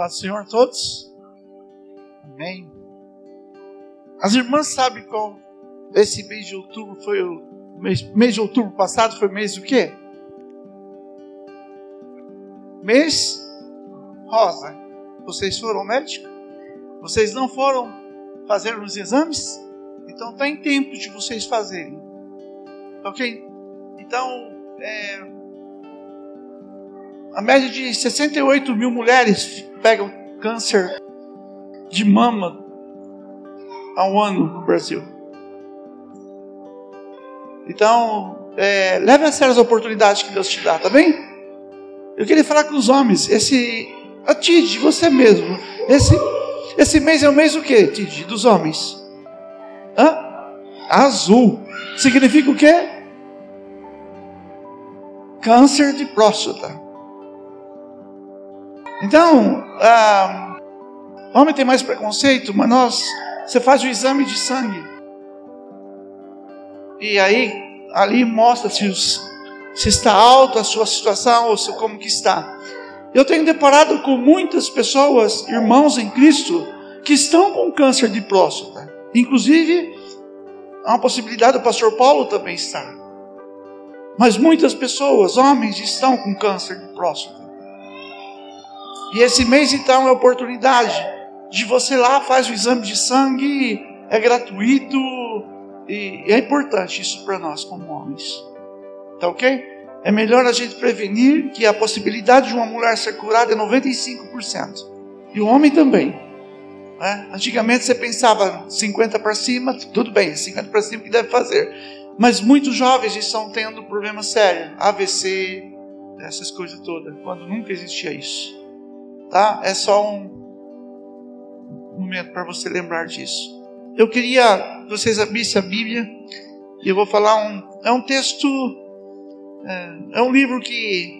Paz do Senhor a todos. Amém. As irmãs sabem qual esse mês de outubro foi o mês, mês de outubro passado foi mês do quê? Mês rosa. Vocês foram ao médico? Vocês não foram fazer os exames? Então tem tá tempo de vocês fazerem. Ok? Então, é, a média de 68 mil mulheres pegam câncer de mama ao ano no Brasil. Então, é, leve a sério as oportunidades que Deus te dá, tá bem? Eu queria falar com os homens, esse, a Tid, você mesmo, esse, esse mês é o mês do que, Tid? Dos homens. Hã? Azul. Significa o quê? Câncer de próstata. Então, ah, homem tem mais preconceito, mas nós, você faz o exame de sangue. E aí, ali mostra se, os, se está alto a sua situação ou se, como que está. Eu tenho deparado com muitas pessoas, irmãos em Cristo, que estão com câncer de próstata. Inclusive, há uma possibilidade do pastor Paulo também estar. Mas muitas pessoas, homens, estão com câncer de próstata. E esse mês então é a oportunidade de você lá faz o exame de sangue, é gratuito e é importante isso para nós como homens. Tá ok? É melhor a gente prevenir que a possibilidade de uma mulher ser curada é 95%. E o homem também. Né? Antigamente você pensava 50 para cima, tudo bem, 50 para cima que deve fazer. Mas muitos jovens estão tendo problemas sérios, AVC, essas coisas todas, quando nunca existia isso tá? É só um momento para você lembrar disso. Eu queria que vocês abrissem a Bíblia e eu vou falar um. É um texto, é, é um livro que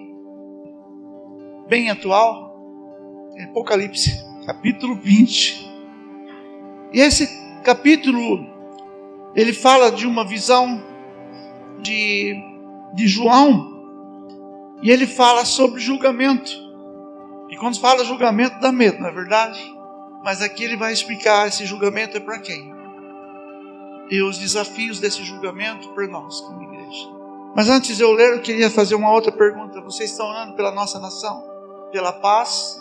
bem atual, é Apocalipse, capítulo 20. E esse capítulo ele fala de uma visão de, de João e ele fala sobre julgamento. E quando fala julgamento, dá medo, não é verdade? Mas aqui ele vai explicar esse julgamento é para quem? E os desafios desse julgamento para nós, como igreja. Mas antes de eu ler, eu queria fazer uma outra pergunta. Vocês estão orando pela nossa nação? Pela paz?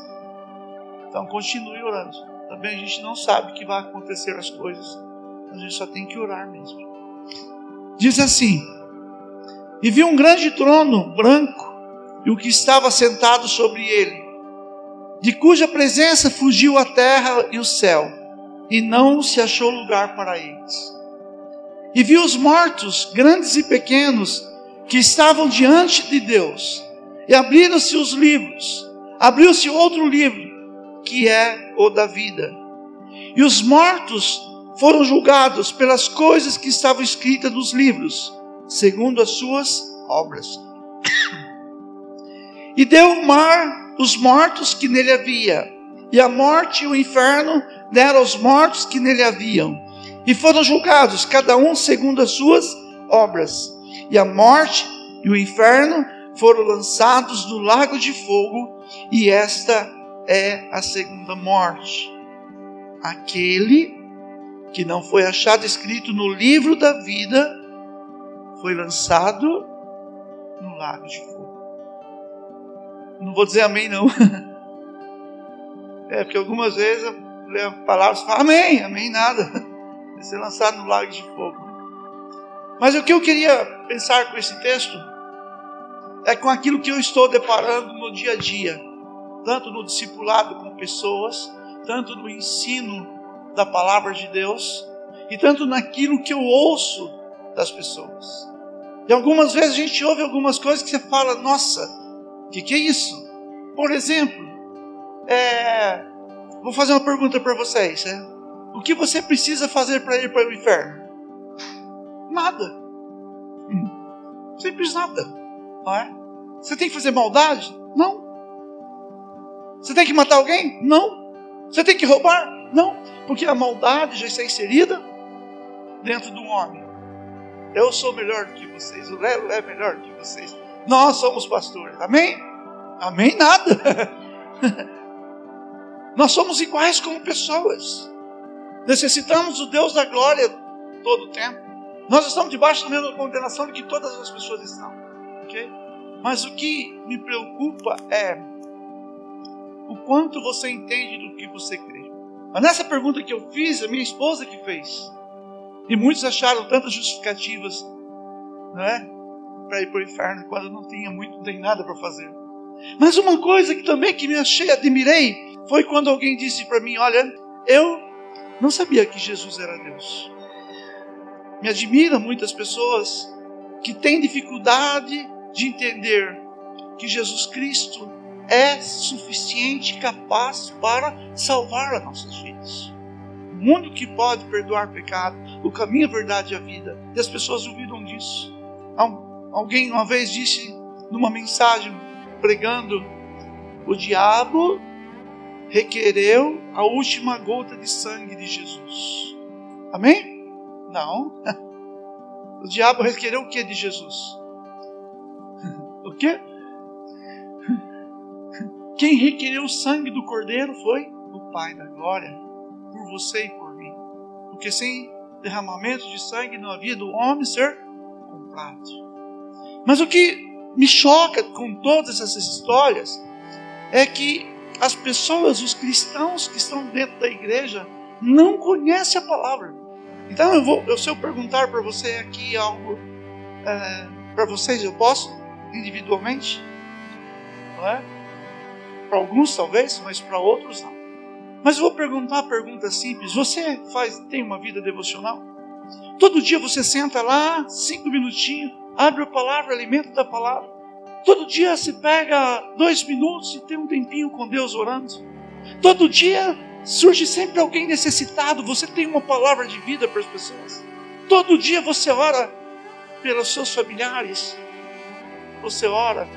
Então continue orando. Também a gente não sabe que vai acontecer as coisas. A gente só tem que orar mesmo. Diz assim: E vi um grande trono branco, e o que estava sentado sobre ele de cuja presença fugiu a terra e o céu, e não se achou lugar para eles. E viu os mortos, grandes e pequenos, que estavam diante de Deus, e abriram-se os livros, abriu-se outro livro, que é o da vida. E os mortos foram julgados pelas coisas que estavam escritas nos livros, segundo as suas obras. E deu o mar os mortos que nele havia, e a morte e o inferno deram aos mortos que nele haviam, e foram julgados, cada um segundo as suas obras. E a morte e o inferno foram lançados no lago de fogo, e esta é a segunda morte. Aquele que não foi achado escrito no livro da vida foi lançado no lago de fogo. Não vou dizer amém, não. É, porque algumas vezes eu levo palavras e falo amém, amém, nada. Vai ser lançado no lago de fogo. Mas o que eu queria pensar com esse texto é com aquilo que eu estou deparando no dia a dia, tanto no discipulado com pessoas, tanto no ensino da palavra de Deus, e tanto naquilo que eu ouço das pessoas. E algumas vezes a gente ouve algumas coisas que você fala, nossa, o que, que é isso? Por exemplo, é, vou fazer uma pergunta para vocês. É, o que você precisa fazer para ir para o inferno? Nada. Simples nada. Não é? Você tem que fazer maldade? Não. Você tem que matar alguém? Não. Você tem que roubar? Não. Porque a maldade já está inserida dentro do homem. Eu sou melhor do que vocês, o Lelo é melhor do que vocês. Nós somos pastores. Amém? Amém? Nada. Nós somos iguais como pessoas. Necessitamos do Deus da glória todo o tempo. Nós estamos debaixo da mesma condenação de que todas as pessoas estão. Ok? Mas o que me preocupa é o quanto você entende do que você crê. Mas nessa pergunta que eu fiz, a minha esposa que fez. E muitos acharam tantas justificativas, não é? Para ir para o inferno quando não tinha muito, não tem nada para fazer. Mas uma coisa que também que me achei, admirei, foi quando alguém disse para mim: Olha, eu não sabia que Jesus era Deus. Me admira muitas pessoas que têm dificuldade de entender que Jesus Cristo é suficiente, capaz para salvar as nossas vidas. O mundo que pode perdoar pecado, o caminho, a verdade e a vida. E as pessoas duvidam disso. Alguém uma vez disse numa mensagem pregando: o diabo requereu a última gota de sangue de Jesus. Amém? Não. O diabo requereu o que de Jesus? O que? Quem requereu o sangue do cordeiro foi o Pai da glória, por você e por mim. Porque sem derramamento de sangue não havia do homem ser comprado. Mas o que me choca com todas essas histórias é que as pessoas, os cristãos que estão dentro da igreja, não conhecem a palavra. Então eu vou, se eu perguntar para você aqui algo é, para vocês, eu posso individualmente, não é? Para alguns talvez, mas para outros não. Mas eu vou perguntar uma pergunta simples. Você faz tem uma vida devocional? Todo dia você senta lá, cinco minutinhos, abre a palavra, alimenta da palavra. Todo dia se pega dois minutos e tem um tempinho com Deus orando. Todo dia surge sempre alguém necessitado. Você tem uma palavra de vida para as pessoas. Todo dia você ora pelos seus familiares. Você ora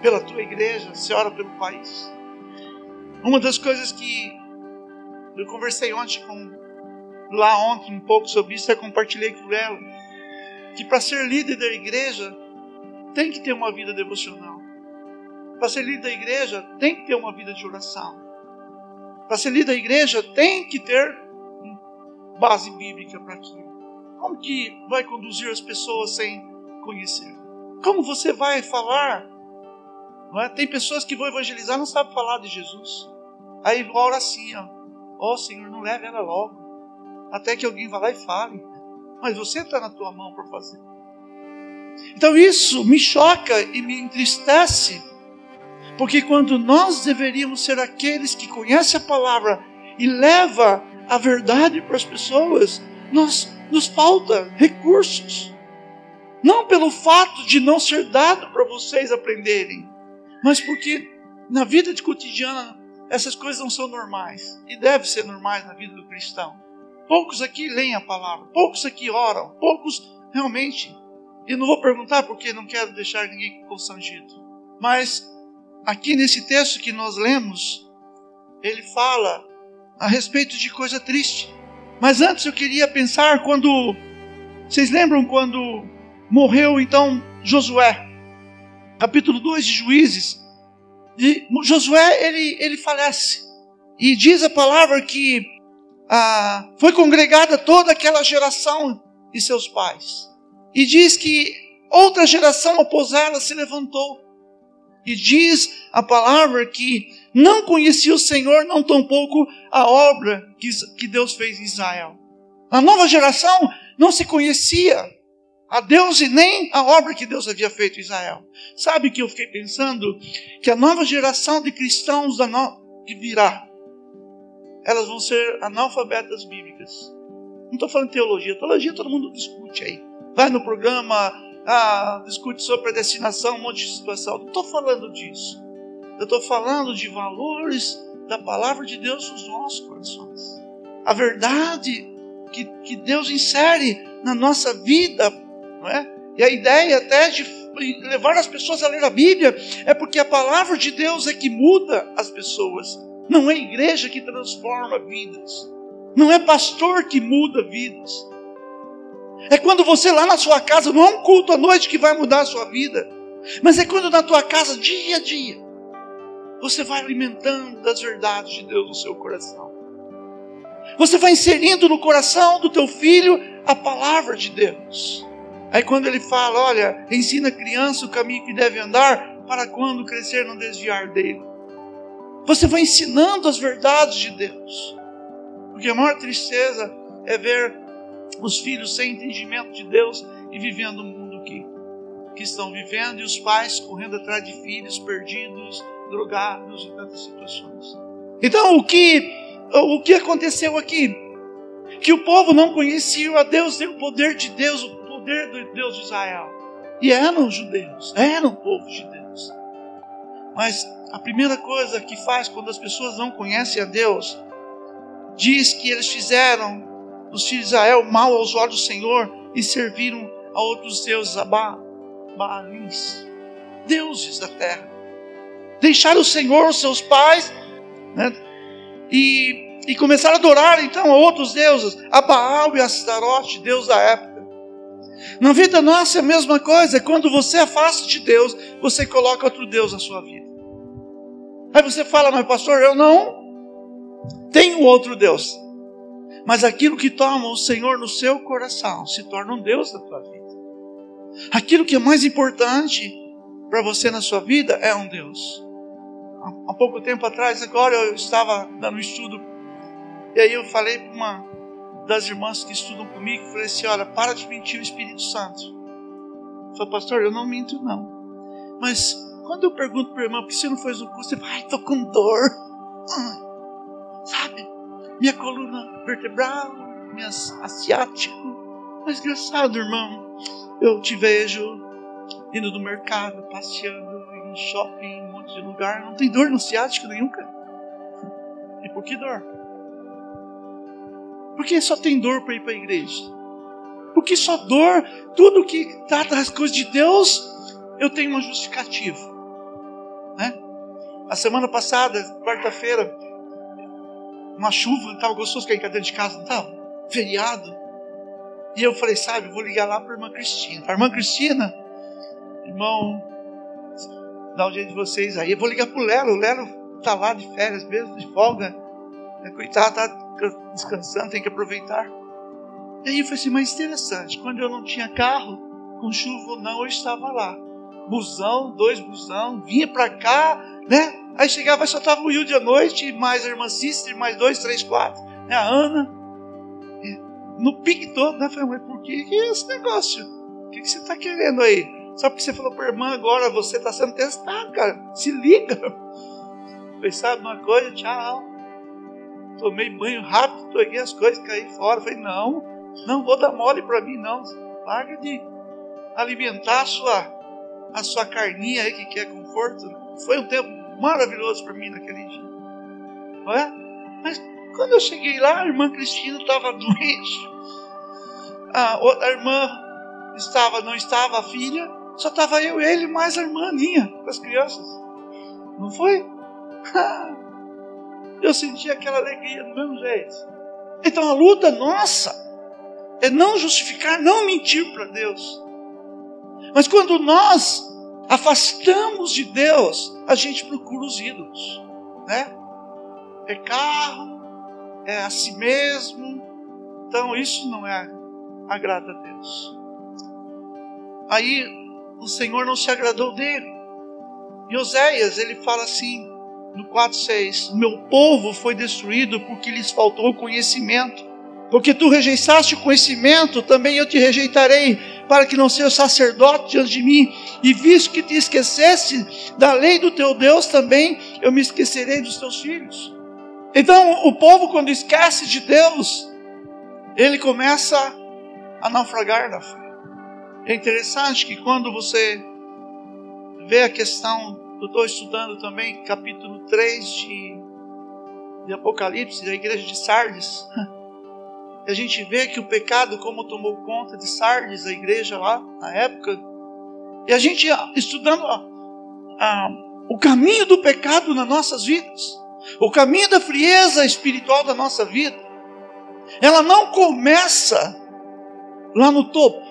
pela tua igreja. Você ora pelo país. Uma das coisas que eu conversei ontem com lá ontem um pouco sobre isso, eu compartilhei com ela que para ser líder da igreja tem que ter uma vida devocional. Para ser líder da igreja tem que ter uma vida de oração. Para ser líder da igreja tem que ter base bíblica para aquilo. Como que vai conduzir as pessoas sem conhecer? Como você vai falar? É? Tem pessoas que vão evangelizar não sabem falar de Jesus. Aí ora assim, ó. Ó oh, Senhor, não leve ela logo. Até que alguém vá lá e fale mas você está na tua mão para fazer. Então isso me choca e me entristece, porque quando nós deveríamos ser aqueles que conhecem a palavra e leva a verdade para as pessoas, nós nos falta recursos. Não pelo fato de não ser dado para vocês aprenderem, mas porque na vida de cotidiana essas coisas não são normais e devem ser normais na vida do cristão. Poucos aqui leem a palavra, poucos aqui oram, poucos realmente. E não vou perguntar porque não quero deixar ninguém constrangido. Mas aqui nesse texto que nós lemos, ele fala a respeito de coisa triste. Mas antes eu queria pensar quando vocês lembram quando morreu então Josué? Capítulo 2 de Juízes. E Josué ele ele falece. E diz a palavra que ah, foi congregada toda aquela geração de seus pais. E diz que outra geração após ela se levantou. E diz a palavra que não conhecia o Senhor, não tampouco a obra que, que Deus fez em Israel. A nova geração não se conhecia a Deus e nem a obra que Deus havia feito em Israel. Sabe que eu fiquei pensando? Que a nova geração de cristãos da no... que virá elas vão ser analfabetas bíblicas. Não estou falando teologia. Teologia todo mundo discute aí. Vai no programa, ah, discute sobre predestinação, um monte de situação. Não estou falando disso. Eu estou falando de valores da palavra de Deus nos nossos corações. A verdade que, que Deus insere na nossa vida, não é? E a ideia até de levar as pessoas a ler a Bíblia é porque a palavra de Deus é que muda as pessoas. Não é igreja que transforma vidas. Não é pastor que muda vidas. É quando você lá na sua casa, não é um culto à noite que vai mudar a sua vida, mas é quando na tua casa, dia a dia, você vai alimentando as verdades de Deus no seu coração. Você vai inserindo no coração do teu filho a palavra de Deus. Aí quando ele fala, olha, ensina a criança o caminho que deve andar, para quando crescer não desviar dele. Você vai ensinando as verdades de Deus. Porque a maior tristeza é ver os filhos sem entendimento de Deus e vivendo o mundo que, que estão vivendo, e os pais correndo atrás de filhos perdidos, drogados e tantas situações. Então, o que, o que aconteceu aqui? Que o povo não conhecia a Deus, o poder de Deus, o poder do Deus de Israel. E eram judeus, eram povo de Deus. Mas a primeira coisa que faz quando as pessoas não conhecem a Deus, diz que eles fizeram, os filhos de Israel, mal aos olhos do Senhor e serviram a outros deuses, a ba Baalins, deuses da terra. Deixaram o Senhor, os seus pais, né, e, e começaram a adorar então a outros deuses, a Baal e a Astarote, deus da época. Na vida nossa é a mesma coisa, quando você afasta de Deus, você coloca outro Deus na sua vida. Aí você fala, mas pastor, eu não tenho outro Deus. Mas aquilo que toma o Senhor no seu coração se torna um Deus da tua vida. Aquilo que é mais importante para você na sua vida é um Deus. Há pouco tempo atrás, agora eu estava dando um estudo, e aí eu falei para uma das irmãs que estudam comigo, falei assim: olha, para de mentir o Espírito Santo. Falei, pastor, eu não minto não. Mas quando eu pergunto para a irmã, por que você não fez o curso? Você fala, ai, estou com dor. sabe? Minha coluna vertebral, minhas asiático. Mas engraçado, irmão, eu te vejo indo no mercado, passeando em shopping, em um monte de lugar. Não tem dor no ciático nenhum. E por que dor? Porque só tem dor para ir para a igreja. Porque só dor, tudo que trata as coisas de Deus, eu tenho uma justificativa. Né? A semana passada, quarta-feira, uma chuva, estava gostoso ficar cadeira de casa, não estava? Feriado. E eu falei, sabe, vou ligar lá para a irmã Cristina. Para a irmã Cristina, irmão, dá um jeito de vocês aí. Eu vou ligar para o Lelo, o Lelo está lá de férias mesmo, de folga. Coitado, está descansando, tem que aproveitar. E aí foi assim, mais interessante. Quando eu não tinha carro, com chuva ou não, eu estava lá. Busão, dois busão, vinha para cá, né? Aí chegava, só estava o Wilde à noite, mais a irmã Sister, mais dois, três, quatro, né? A Ana. No pique todo, né? Falei, mas por que, é esse negócio? O que, você está querendo aí? Só porque você falou para irmã agora, você está sendo testado, cara. Se liga. Falei, sabe uma coisa? Tchau tomei banho rápido, peguei as coisas, caí fora. Falei, não, não vou dar mole para mim, não. Larga de alimentar a sua, a sua carninha aí que quer conforto. Foi um tempo maravilhoso para mim naquele dia. Não é? Mas quando eu cheguei lá, a irmã Cristina estava doente. A outra irmã estava, não estava, a filha. Só estava eu, ele, mais a irmã Aninha, com as crianças. Não foi? eu senti aquela alegria do mesmo jeito. Então a luta nossa é não justificar, não mentir para Deus. Mas quando nós afastamos de Deus, a gente procura os ídolos, né? É carro, é a si mesmo. Então isso não é agrada a Deus. Aí o Senhor não se agradou dele. E Oséias, ele fala assim: no 4,6: Meu povo foi destruído porque lhes faltou conhecimento. Porque tu rejeitaste o conhecimento, também eu te rejeitarei, para que não seja sacerdote diante de mim. E visto que te esquecesse da lei do teu Deus, também eu me esquecerei dos teus filhos. Então, o povo, quando esquece de Deus, ele começa a naufragar na fé. É interessante que quando você vê a questão eu estou estudando também capítulo 3 de, de Apocalipse, da igreja de Sardes. E a gente vê que o pecado, como tomou conta de Sardes, a igreja lá na época. E a gente estudando o caminho do pecado nas nossas vidas, o caminho da frieza espiritual da nossa vida. Ela não começa lá no topo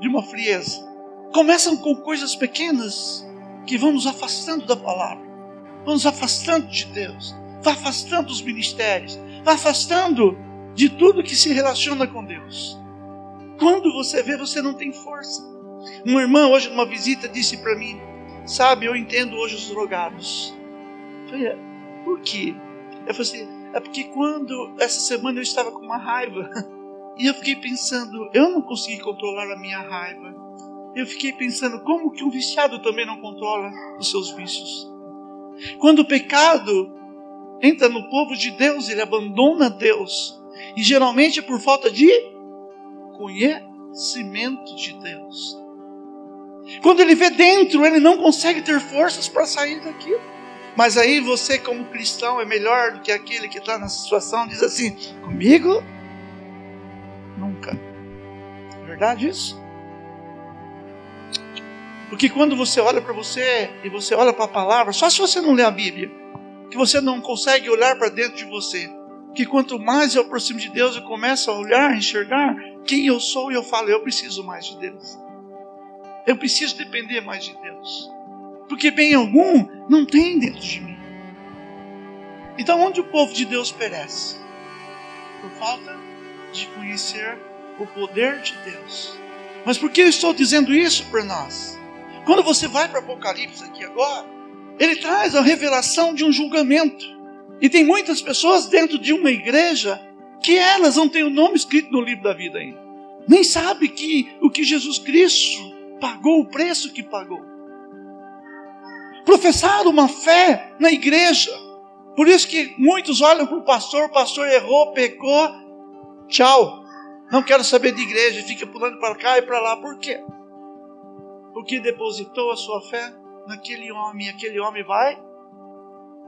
de uma frieza. Começam com coisas pequenas que vão nos afastando da palavra. vamos afastando de Deus, vai afastando dos ministérios, vai afastando de tudo que se relaciona com Deus. Quando você vê, você não tem força. Uma irmã, hoje, numa visita, disse para mim: Sabe, eu entendo hoje os drogados. Eu falei, é, por quê? Eu falei assim: É porque quando, essa semana, eu estava com uma raiva. E eu fiquei pensando: Eu não consegui controlar a minha raiva. Eu fiquei pensando: Como que um viciado também não controla os seus vícios? Quando o pecado entra no povo de Deus, ele abandona Deus. E geralmente é por falta de conhecimento de Deus. Quando ele vê dentro, ele não consegue ter forças para sair daquilo. Mas aí você, como cristão, é melhor do que aquele que está na situação, diz assim: comigo? Nunca. É verdade isso? Porque quando você olha para você e você olha para a palavra, só se você não lê a Bíblia, que você não consegue olhar para dentro de você. Que quanto mais eu aproximo de Deus, eu começo a olhar, a enxergar quem eu sou e eu falo, eu preciso mais de Deus. Eu preciso depender mais de Deus. Porque bem algum não tem dentro de mim. Então, onde o povo de Deus perece? Por falta de conhecer o poder de Deus. Mas por que eu estou dizendo isso para nós? Quando você vai para Apocalipse aqui agora, ele traz a revelação de um julgamento. E tem muitas pessoas dentro de uma igreja que elas não têm o nome escrito no livro da vida ainda. Nem sabe que o que Jesus Cristo pagou o preço que pagou. Professaram uma fé na igreja. Por isso que muitos olham para o pastor, o pastor errou, pecou, tchau. Não quero saber de igreja, fica pulando para cá e para lá. Por quê? Porque depositou a sua fé naquele homem, aquele homem vai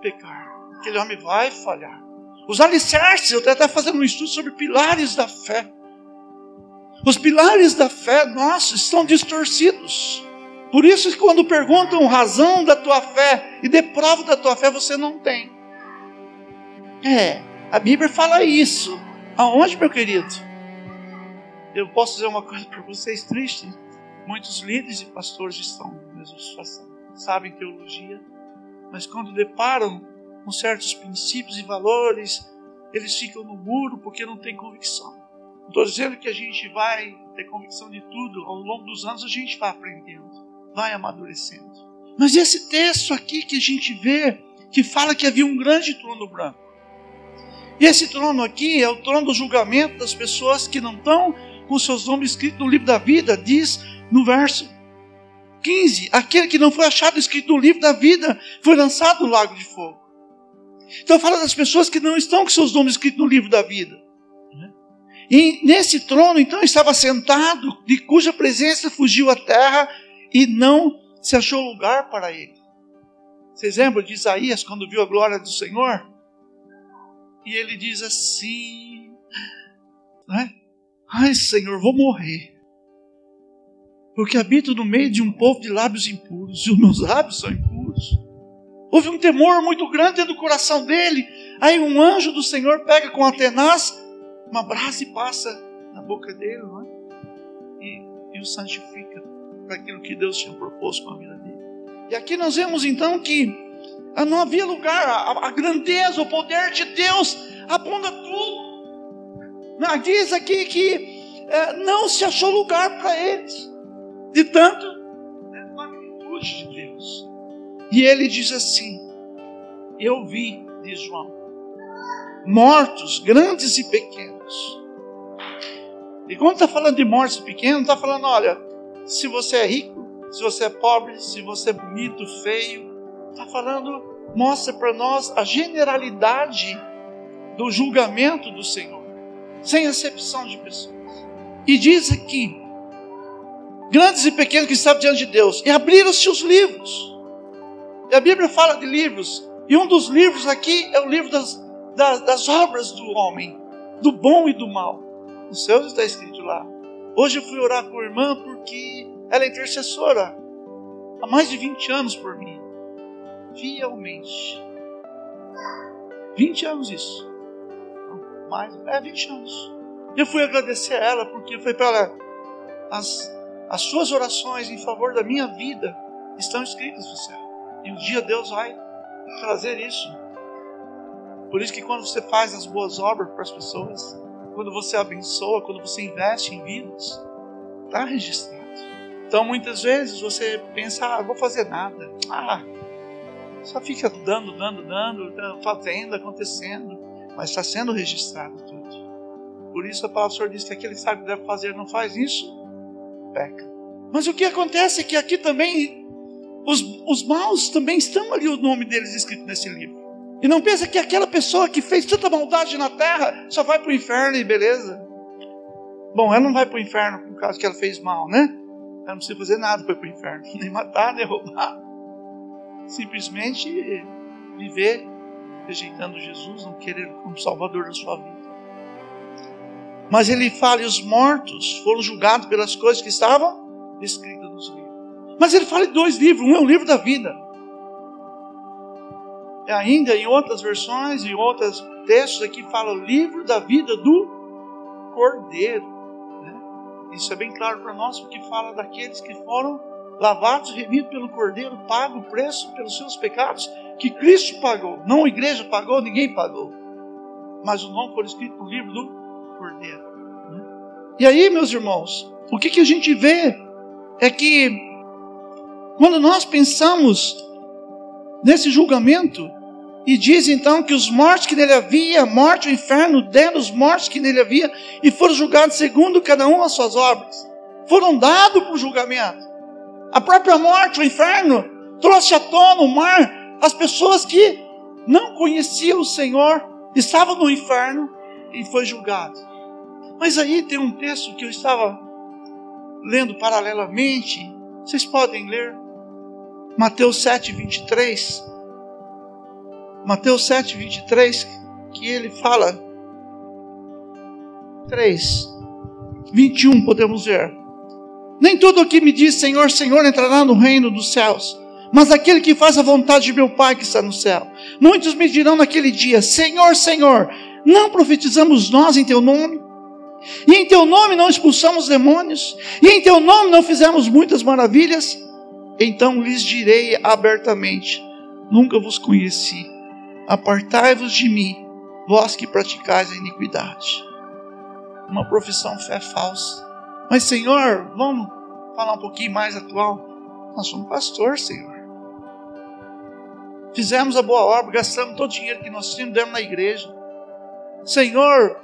pecar, aquele homem vai falhar. Os alicerces, eu estou até fazendo um estudo sobre pilares da fé. Os pilares da fé, nossa, estão distorcidos. Por isso quando perguntam razão da tua fé e de prova da tua fé, você não tem. É, a Bíblia fala isso. Aonde, meu querido? Eu posso dizer uma coisa para vocês triste. Muitos líderes e pastores estão na situação. Sabem teologia, mas quando deparam com certos princípios e valores, eles ficam no muro porque não têm convicção. Estou dizendo que a gente vai ter convicção de tudo, ao longo dos anos a gente vai aprendendo, vai amadurecendo. Mas esse texto aqui que a gente vê, que fala que havia um grande trono branco. E esse trono aqui é o trono do julgamento das pessoas que não estão com seus nomes escritos no livro da vida, diz no verso 15: aquele que não foi achado escrito no livro da vida foi lançado no lago de fogo. Então fala das pessoas que não estão com seus nomes escritos no livro da vida. E nesse trono, então, estava sentado, de cuja presença fugiu a terra e não se achou lugar para ele. Vocês lembram de Isaías quando viu a glória do Senhor? E ele diz assim: né? Ai, Senhor, vou morrer. Porque habito no meio de um povo de lábios impuros, e os meus lábios são impuros. Houve um temor muito grande dentro do coração dele. Aí um anjo do Senhor pega com a tenaz uma brasa e passa na boca dele, não é? E, e o santifica para aquilo que Deus tinha proposto com a vida dele. E aqui nós vemos então que não havia lugar, a, a grandeza, o poder de Deus aponta tudo. Diz aqui que é, não se achou lugar para eles, de tanto né, magnitude de Deus. E ele diz assim: Eu vi, diz João, mortos, grandes e pequenos. E quando está falando de mortos e pequenos, está falando: olha, se você é rico, se você é pobre, se você é bonito, feio, está falando, mostra para nós a generalidade do julgamento do Senhor, sem acepção de pessoas. E diz aqui: grandes e pequenos que estavam diante de Deus, e abriram-se os livros. E a Bíblia fala de livros, e um dos livros aqui é o livro das das, das obras do homem, do bom e do mal. No céu está escrito lá. Hoje eu fui orar com a irmã porque ela é intercessora há mais de 20 anos por mim. Fielmente. 20 anos isso. Mais, é 20 anos. Eu fui agradecer a ela porque foi para ela as, as suas orações em favor da minha vida estão escritas no céu. E um dia Deus vai trazer isso. Por isso que quando você faz as boas obras para as pessoas, quando você abençoa, quando você investe em vidas, está registrado. Então muitas vezes você pensa, ah, vou fazer nada. Ah, só fica dando, dando, dando, fazendo, acontecendo. Mas está sendo registrado tudo. Por isso a palavra do Senhor diz que aquele que sabe que deve fazer não faz isso, peca. Mas o que acontece é que aqui também os, os maus também estão ali o nome deles escrito nesse livro. E não pensa que aquela pessoa que fez tanta maldade na terra só vai para o inferno e beleza. Bom, ela não vai para o inferno por causa que ela fez mal, né? Ela não precisa fazer nada para ir para o inferno, nem matar, nem roubar. Simplesmente viver rejeitando Jesus, não querer como Salvador da sua vida. Mas ele fala, e os mortos foram julgados pelas coisas que estavam escritas nos livros. Mas ele fala em dois livros, um é o livro da vida. E ainda em outras versões, em outros textos aqui fala o livro da vida do Cordeiro. Né? Isso é bem claro para nós, porque fala daqueles que foram lavados remidos pelo Cordeiro, pago o preço pelos seus pecados, que Cristo pagou. Não a igreja pagou, ninguém pagou. Mas o nome foi escrito no livro do Cordeiro. Né? E aí, meus irmãos, o que, que a gente vê é que quando nós pensamos nesse julgamento, e diz então que os mortos que nele havia, morte, o inferno, dentro os mortos que nele havia, e foram julgados segundo cada um as suas obras, foram dados para o julgamento. A própria morte, o inferno, trouxe à tona o mar as pessoas que não conheciam o Senhor, estavam no inferno e foi julgado. Mas aí tem um texto que eu estava lendo paralelamente, vocês podem ler, Mateus 7, 23. Mateus 7, 23, que ele fala. 3, 21, podemos ver. Nem tudo o que me diz Senhor, Senhor entrará no reino dos céus, mas aquele que faz a vontade de meu Pai que está no céu. Muitos me dirão naquele dia: Senhor, Senhor, não profetizamos nós em teu nome? E em teu nome não expulsamos demônios? E em teu nome não fizemos muitas maravilhas? Então lhes direi abertamente: Nunca vos conheci. Apartai-vos de mim, vós que praticais a iniquidade. Uma profissão fé falsa. Mas, Senhor, vamos falar um pouquinho mais atual. Nós somos pastor, Senhor. Fizemos a boa obra, gastamos todo o dinheiro que nós tínhamos, demos na igreja. Senhor,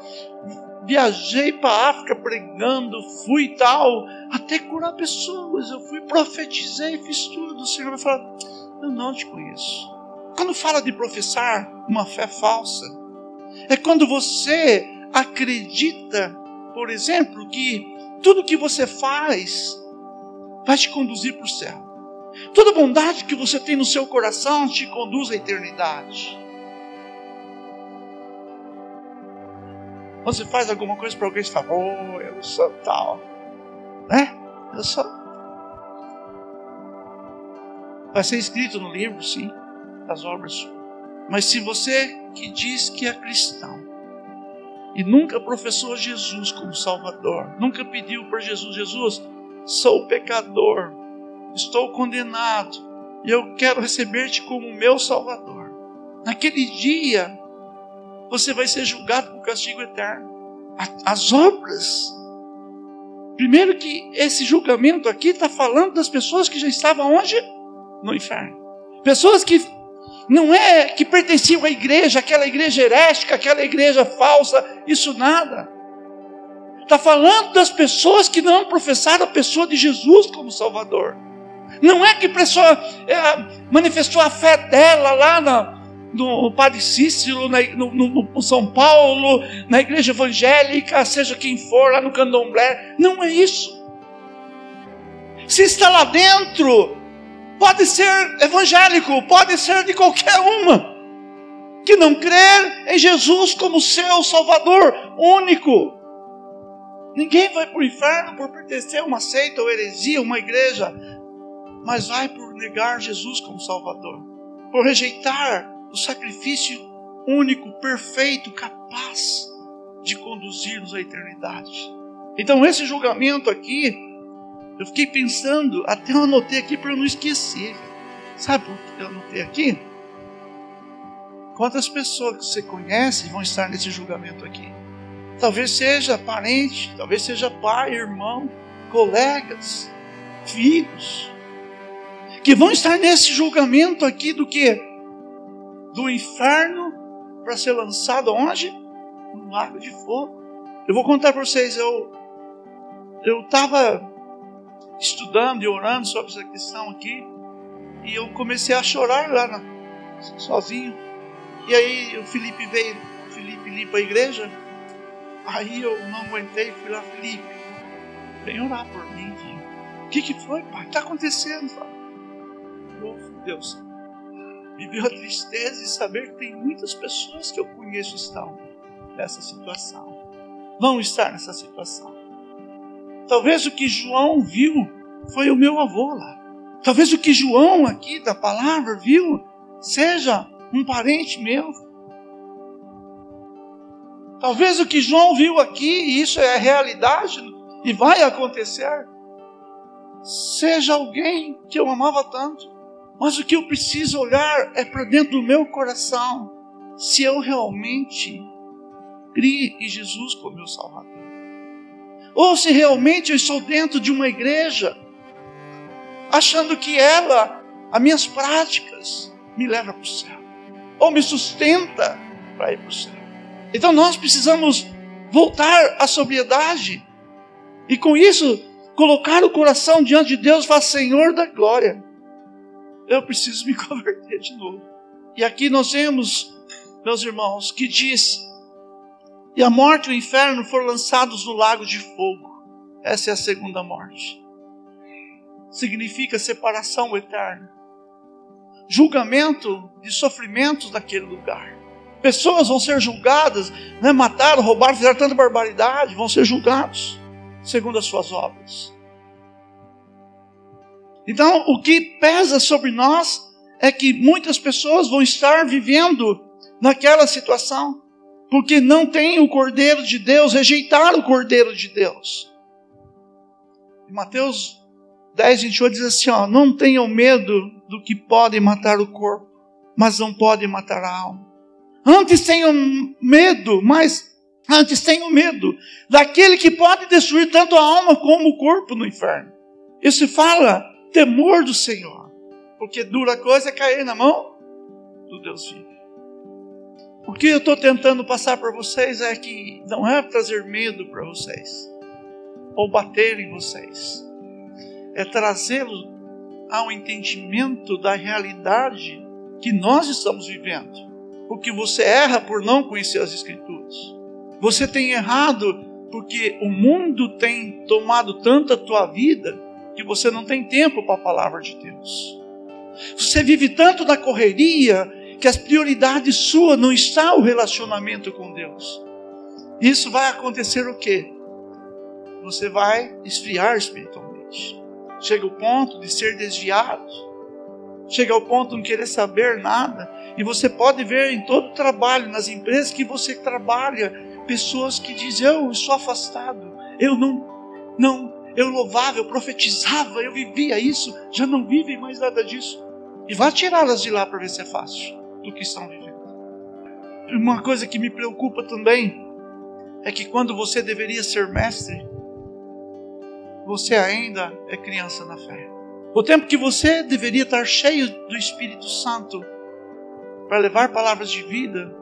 viajei para África pregando, fui tal, até curar pessoas. Eu fui, profetizei, fiz tudo. O Senhor vai falar: Eu não te conheço. Quando fala de professar uma fé falsa, é quando você acredita, por exemplo, que tudo que você faz vai te conduzir para o céu. Toda bondade que você tem no seu coração te conduz à eternidade. Você faz alguma coisa para alguém e fala, oh, eu sou tal. Né? Eu sou. Vai ser escrito no livro, sim, das obras. Mas se você que diz que é cristão e nunca professou Jesus como Salvador, nunca pediu para Jesus, Jesus, sou pecador, estou condenado e eu quero receber-te como meu Salvador. Naquele dia, você vai ser julgado por castigo eterno. As obras. Primeiro que esse julgamento aqui está falando das pessoas que já estavam onde? No inferno. Pessoas que não é que pertenciam à igreja, aquela igreja herética, aquela igreja falsa, isso nada. Está falando das pessoas que não professaram a pessoa de Jesus como Salvador. Não é que pessoa é, manifestou a fé dela lá na, no Padre Cícero, no, no, no, São Paulo, na igreja evangélica, seja quem for, lá no candomblé. Não é isso. Se está lá dentro, pode ser evangélico, pode ser de qualquer uma, que não crer em Jesus como seu Salvador único. Ninguém vai para o inferno por pertencer a uma seita ou heresia, uma igreja, mas vai por negar Jesus como Salvador, por rejeitar o sacrifício único, perfeito, capaz de conduzir-nos à eternidade. Então, esse julgamento aqui, eu fiquei pensando, até eu anotei aqui para eu não esquecer. Sabe por que eu anotei aqui? Quantas pessoas que você conhece vão estar nesse julgamento aqui? Talvez seja parente, talvez seja pai, irmão, colegas, filhos, que vão estar nesse julgamento aqui do que? Do inferno para ser lançado onde? No lago de fogo. Eu vou contar para vocês, eu eu estava estudando e orando sobre essa questão aqui, e eu comecei a chorar lá na, sozinho. E aí o Felipe veio, o Felipe para a igreja. Aí eu não aguentei, fui lá, Felipe, vem orar por mim. O que, que foi, pai? Está acontecendo? Oh, Deus, deu a tristeza de saber que tem muitas pessoas que eu conheço estão nessa situação. Vão estar nessa situação. Talvez o que João viu foi o meu avô lá. Talvez o que João aqui da palavra viu seja um parente meu. Talvez o que João viu aqui, e isso é realidade e vai acontecer, seja alguém que eu amava tanto. Mas o que eu preciso olhar é para dentro do meu coração, se eu realmente criei em Jesus como meu Salvador ou se realmente eu estou dentro de uma igreja, achando que ela, as minhas práticas, me leva para o céu, ou me sustenta para ir para o céu. Então nós precisamos voltar à sobriedade e com isso colocar o coração diante de Deus, falar Senhor da glória. Eu preciso me converter de novo. E aqui nós vemos, meus irmãos, que diz e a morte e o inferno foram lançados no lago de fogo. Essa é a segunda morte. Significa separação eterna. Julgamento de sofrimentos daquele lugar. Pessoas vão ser julgadas, né, mataram, roubaram, fizeram tanta barbaridade, vão ser julgados segundo as suas obras. Então, o que pesa sobre nós é que muitas pessoas vão estar vivendo naquela situação porque não tem o Cordeiro de Deus, rejeitaram o Cordeiro de Deus. Mateus 10, 28 diz assim: ó, não tenham medo do que pode matar o corpo, mas não pode matar a alma. Antes tenham medo, mas antes tenham medo daquele que pode destruir tanto a alma como o corpo no inferno. Isso fala temor do Senhor, porque dura coisa é cair na mão do Deus vivo. O que eu estou tentando passar para vocês é que não é trazer medo para vocês, ou bater em vocês, é trazê-los ao entendimento da realidade que nós estamos vivendo. Porque você erra por não conhecer as Escrituras. Você tem errado porque o mundo tem tomado tanto a tua vida que você não tem tempo para a palavra de Deus. Você vive tanto na correria que as prioridades sua não está o relacionamento com Deus. Isso vai acontecer o quê? Você vai esfriar espiritualmente. Chega o ponto de ser desviado. Chega ao ponto de não querer saber nada. E você pode ver em todo o trabalho, nas empresas que você trabalha, pessoas que dizem: Eu sou afastado, eu não, não, eu louvava, eu profetizava, eu vivia isso, já não vivem mais nada disso. E vá tirá-las de lá para ver se é fácil do que estão vivendo. Uma coisa que me preocupa também é que quando você deveria ser mestre, você ainda é criança na fé. O tempo que você deveria estar cheio do Espírito Santo para levar palavras de vida,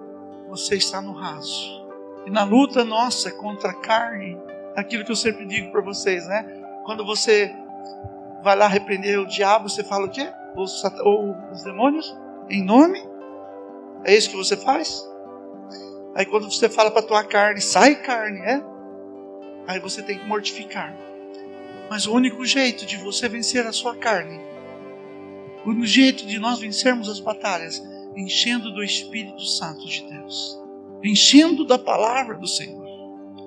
você está no raso. E na luta nossa contra a carne, aquilo que eu sempre digo para vocês, né? Quando você vai lá repreender o diabo, você fala o quê? Os, ou os demônios? Em nome é isso que você faz? Aí quando você fala para tua carne, sai carne, é? Aí você tem que mortificar. Mas o único jeito de você vencer a sua carne, o único jeito de nós vencermos as batalhas, enchendo do Espírito Santo de Deus, enchendo da palavra do Senhor.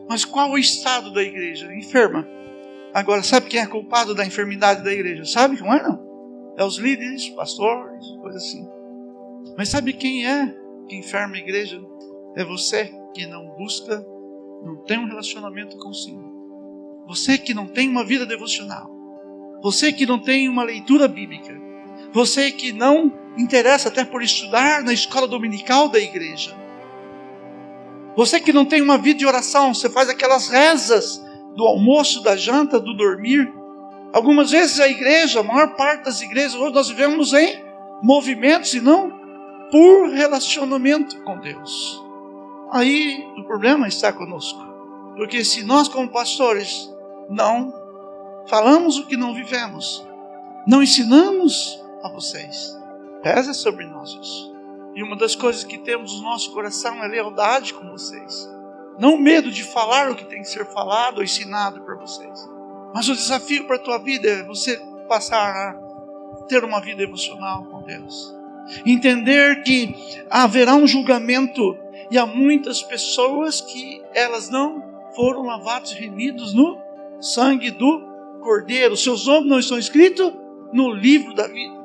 Mas qual o estado da igreja? Enferma. Agora, sabe quem é culpado da enfermidade da igreja? Sabe? Não é não? É os líderes, pastores, coisa assim. Mas sabe quem é que enferma a igreja? É você que não busca, não tem um relacionamento com o Senhor. Você que não tem uma vida devocional. Você que não tem uma leitura bíblica. Você que não interessa até por estudar na escola dominical da igreja. Você que não tem uma vida de oração, você faz aquelas rezas do almoço, da janta, do dormir. Algumas vezes a igreja, a maior parte das igrejas, hoje nós vivemos em movimentos e não por relacionamento com Deus. Aí o problema está conosco. Porque se nós, como pastores, não falamos o que não vivemos, não ensinamos a vocês, pesa sobre nós isso. E uma das coisas que temos no nosso coração é lealdade com vocês. Não medo de falar o que tem que ser falado ou ensinado para vocês. Mas o desafio para a tua vida é você passar a ter uma vida emocional com Deus. Entender que haverá um julgamento e há muitas pessoas que elas não foram lavados e remidos no sangue do Cordeiro. Seus nomes não estão escritos no livro da vida.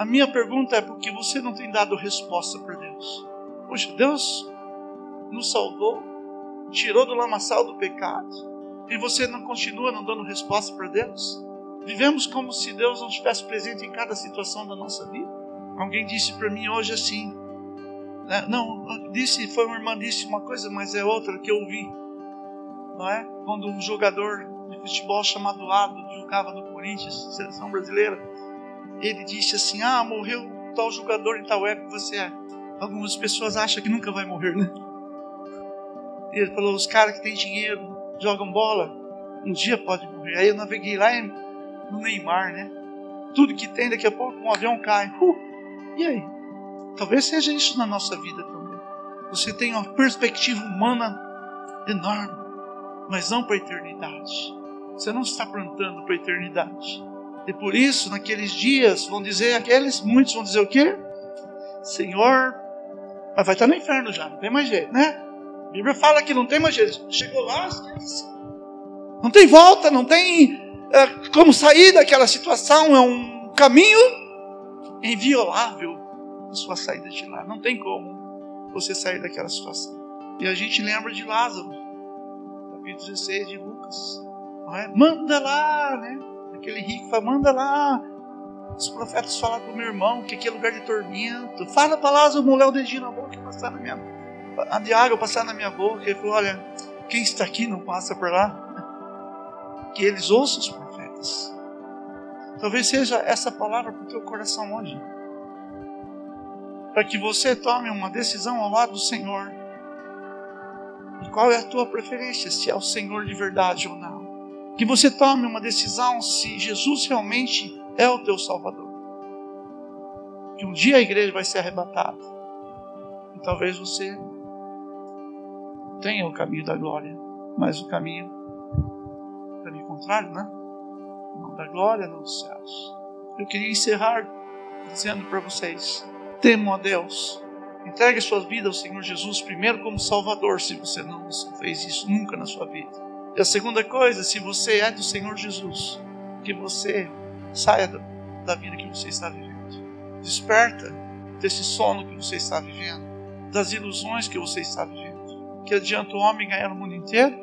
A minha pergunta é: por que você não tem dado resposta para Deus? Poxa, Deus nos salvou, tirou do lamaçal do pecado, e você não continua não dando resposta para Deus? Vivemos como se Deus não estivesse presente em cada situação da nossa vida. Alguém disse para mim hoje assim, né? não, disse, foi uma irmã disse uma coisa, mas é outra que eu ouvi, não é? Quando um jogador de futebol chamado Ado jogava no Corinthians, seleção brasileira, ele disse assim: Ah, morreu tal jogador em tal época, você é. Algumas pessoas acham que nunca vai morrer, né? Ele falou: Os caras que têm dinheiro, jogam bola, um dia pode morrer. Aí eu naveguei lá no Neymar, né? Tudo que tem, daqui a pouco um avião cai. Uh, e aí? Talvez seja isso na nossa vida também. Você tem uma perspectiva humana enorme, mas não para a eternidade. Você não está plantando para a eternidade. E por isso, naqueles dias, vão dizer aqueles, muitos vão dizer o quê? Senhor, mas vai estar no inferno já, não tem mais jeito, né? A Bíblia fala que não tem mais jeito. Chegou lá, esquece. Não tem volta, não tem é, como sair daquela situação. É um caminho inviolável a sua saída de lá. Não tem como você sair daquela situação. E a gente lembra de Lázaro, capítulo 16 de Lucas. É? Manda lá, né? Aquele rico fala, manda lá. Os profetas falaram para o meu irmão que aqui é lugar de tormento. Fala para Lázaro moler o dedinho na boca e passar na minha a de água passar na minha boca. Ele falou: Olha, quem está aqui não passa por lá. Que eles ouçam os profetas. Talvez seja essa palavra para o teu coração hoje. Para que você tome uma decisão ao lado do Senhor. E qual é a tua preferência? Se é o Senhor de verdade ou não. Que você tome uma decisão se Jesus realmente é o teu Salvador. Que um dia a igreja vai ser arrebatada. E talvez você tenha o caminho da glória, mas o caminho, o caminho contrário, né? Não da glória, não dos céus. Eu queria encerrar dizendo para vocês: temam a Deus, entregue sua vida ao Senhor Jesus primeiro como Salvador, se você não fez isso nunca na sua vida. E a segunda coisa, se você é do Senhor Jesus, que você saia da vida que você está vivendo. Desperta desse sono que você está vivendo, das ilusões que você está vivendo que adianta o homem ganhar o mundo inteiro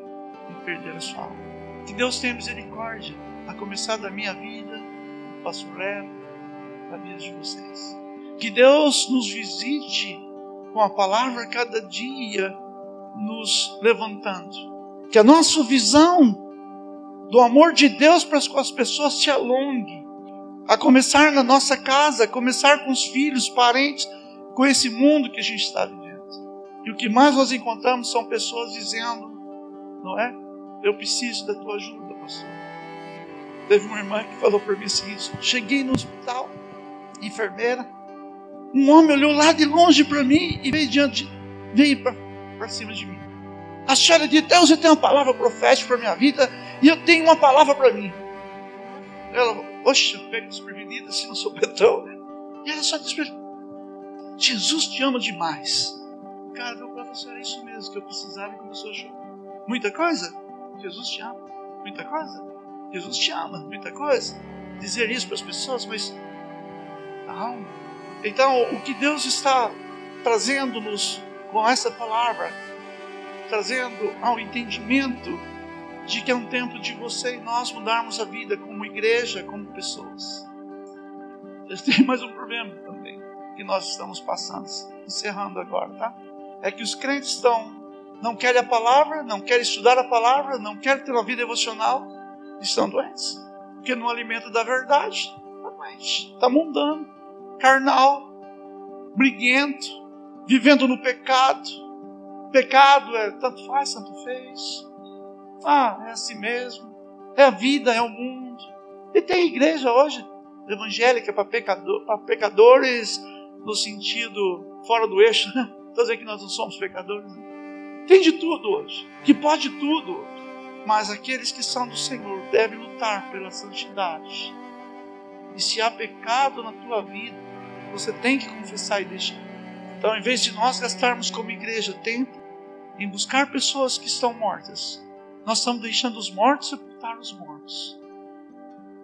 e perder a sua alma. Que Deus tenha misericórdia, a começar da minha vida, do pastor Lero, da vida de vocês. Que Deus nos visite com a palavra cada dia nos levantando. Que a nossa visão do amor de Deus para com as pessoas se alongue. A começar na nossa casa, a começar com os filhos, parentes, com esse mundo que a gente está vivendo. E o que mais nós encontramos são pessoas dizendo, não é? Eu preciso da tua ajuda, pastor. Teve uma irmã que falou para mim seguinte: cheguei no hospital, enfermeira, um homem olhou lá de longe para mim e veio diante, veio para cima de mim. A senhora de Deus, você tem uma palavra profética para minha vida e eu tenho uma palavra para mim. Ela, oxe, pega desprevenida sou betão, né? E ela só disse Jesus te ama demais cara meu professor, é isso mesmo que eu precisava e começou a chorar. Muita coisa? Jesus te ama. Muita coisa? Jesus te ama. Muita coisa? Dizer isso para as pessoas, mas não. Então, o que Deus está trazendo-nos com essa palavra, trazendo ao entendimento de que é um tempo de você e nós mudarmos a vida como igreja, como pessoas. Tem mais um problema também que nós estamos passando, encerrando agora, tá? É que os crentes estão não querem a palavra, não querem estudar a palavra, não querem ter uma vida devocional, estão doentes. Porque no alimento da verdade, está doente, está mundano, carnal, briguento, vivendo no pecado. Pecado é tanto faz, tanto fez. Ah, é assim mesmo. É a vida, é o mundo. E tem igreja hoje evangélica para pecador, pecadores no sentido fora do eixo. Estou dizendo que nós não somos pecadores. Tem de tudo hoje, que pode tudo. Mas aqueles que são do Senhor devem lutar pela santidade. E se há pecado na tua vida, você tem que confessar e deixar. Então, em vez de nós gastarmos como igreja tempo em buscar pessoas que estão mortas, nós estamos deixando os mortos sepultar os mortos.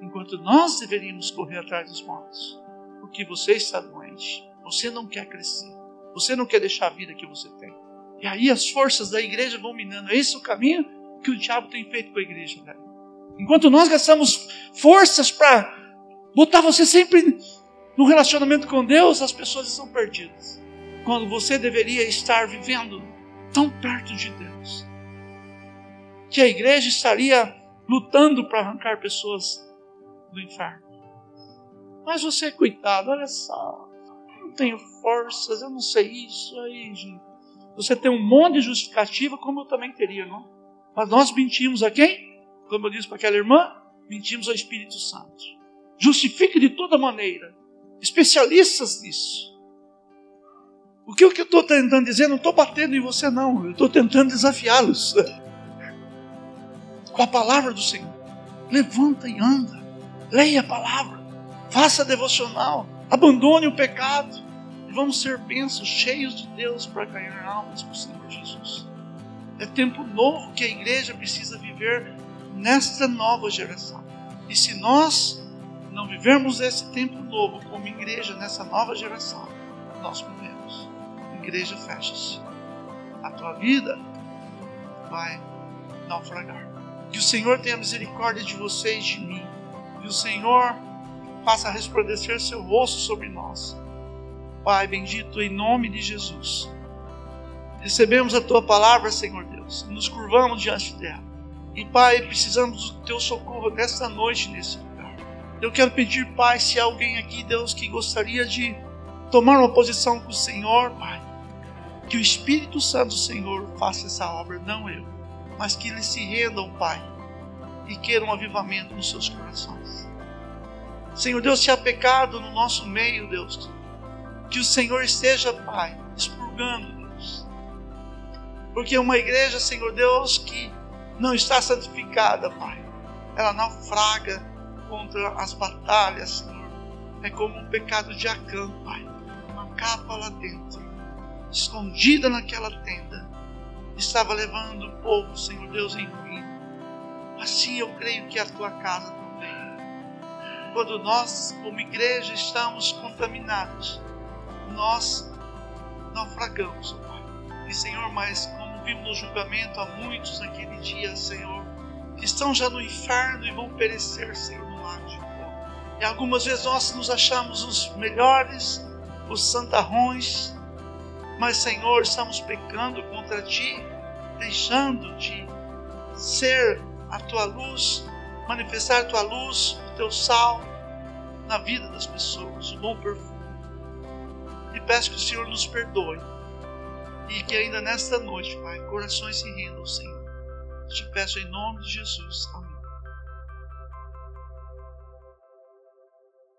Enquanto nós deveríamos correr atrás dos mortos. Porque você está doente. Você não quer crescer. Você não quer deixar a vida que você tem. E aí as forças da igreja vão minando. Esse é o caminho que o diabo tem feito com a igreja. Né? Enquanto nós gastamos forças para botar você sempre no relacionamento com Deus, as pessoas estão perdidas. Quando você deveria estar vivendo tão perto de Deus. Que a igreja estaria lutando para arrancar pessoas do inferno. Mas você, coitado, olha só, não tenho forças, eu não sei isso aí, gente. Você tem um monte de justificativa, como eu também teria, não? Mas nós mentimos a quem? Como eu disse para aquela irmã, mentimos ao Espírito Santo. Justifique de toda maneira. Especialistas nisso. O que, o que eu estou tentando dizer, não estou batendo em você, não. Eu estou tentando desafiá-los. Com a palavra do Senhor. Levanta e anda. Leia a palavra. Faça devocional. Abandone o pecado. E vamos ser bênçãos, cheios de Deus para ganhar almas para o Senhor Jesus. É tempo novo que a igreja precisa viver nesta nova geração. E se nós não vivermos esse tempo novo como igreja nessa nova geração, nós morremos. Igreja fecha-se. A tua vida vai naufragar. Que o Senhor tenha misericórdia de você e de mim. Que o Senhor faça resplandecer seu rosto sobre nós. Pai bendito, em nome de Jesus. Recebemos a tua palavra, Senhor Deus, e nos curvamos diante dela. E Pai, precisamos do teu socorro nesta noite, nesse lugar. Eu quero pedir, Pai, se há alguém aqui, Deus, que gostaria de tomar uma posição com o Senhor, Pai, que o Espírito Santo do Senhor faça essa obra, não eu, mas que eles se rendam, Pai, e queiram um avivamento nos seus corações. Senhor Deus, se há pecado no nosso meio, Deus, que o Senhor esteja, Pai, expurgando, Deus. Porque uma igreja, Senhor Deus, que não está santificada, Pai, ela naufraga contra as batalhas, Senhor. É como um pecado de Acã, Pai. Uma capa lá dentro, escondida naquela tenda, estava levando o povo, Senhor Deus, em ruína. Assim eu creio que a tua casa também. Quando nós, como igreja, estamos contaminados, nós naufragamos, Pai. E Senhor, mas como vimos no julgamento há muitos naquele dia, Senhor, que estão já no inferno e vão perecer, Senhor, no lago de fogo. E algumas vezes nós nos achamos os melhores, os santarrões, mas Senhor, estamos pecando contra Ti, deixando de ser a Tua luz, manifestar a Tua luz, o Teu sal na vida das pessoas, o bom perfume e peço que o Senhor nos perdoe. E que ainda nesta noite, Pai, corações se rendam, Senhor. Te peço em nome de Jesus. Amém.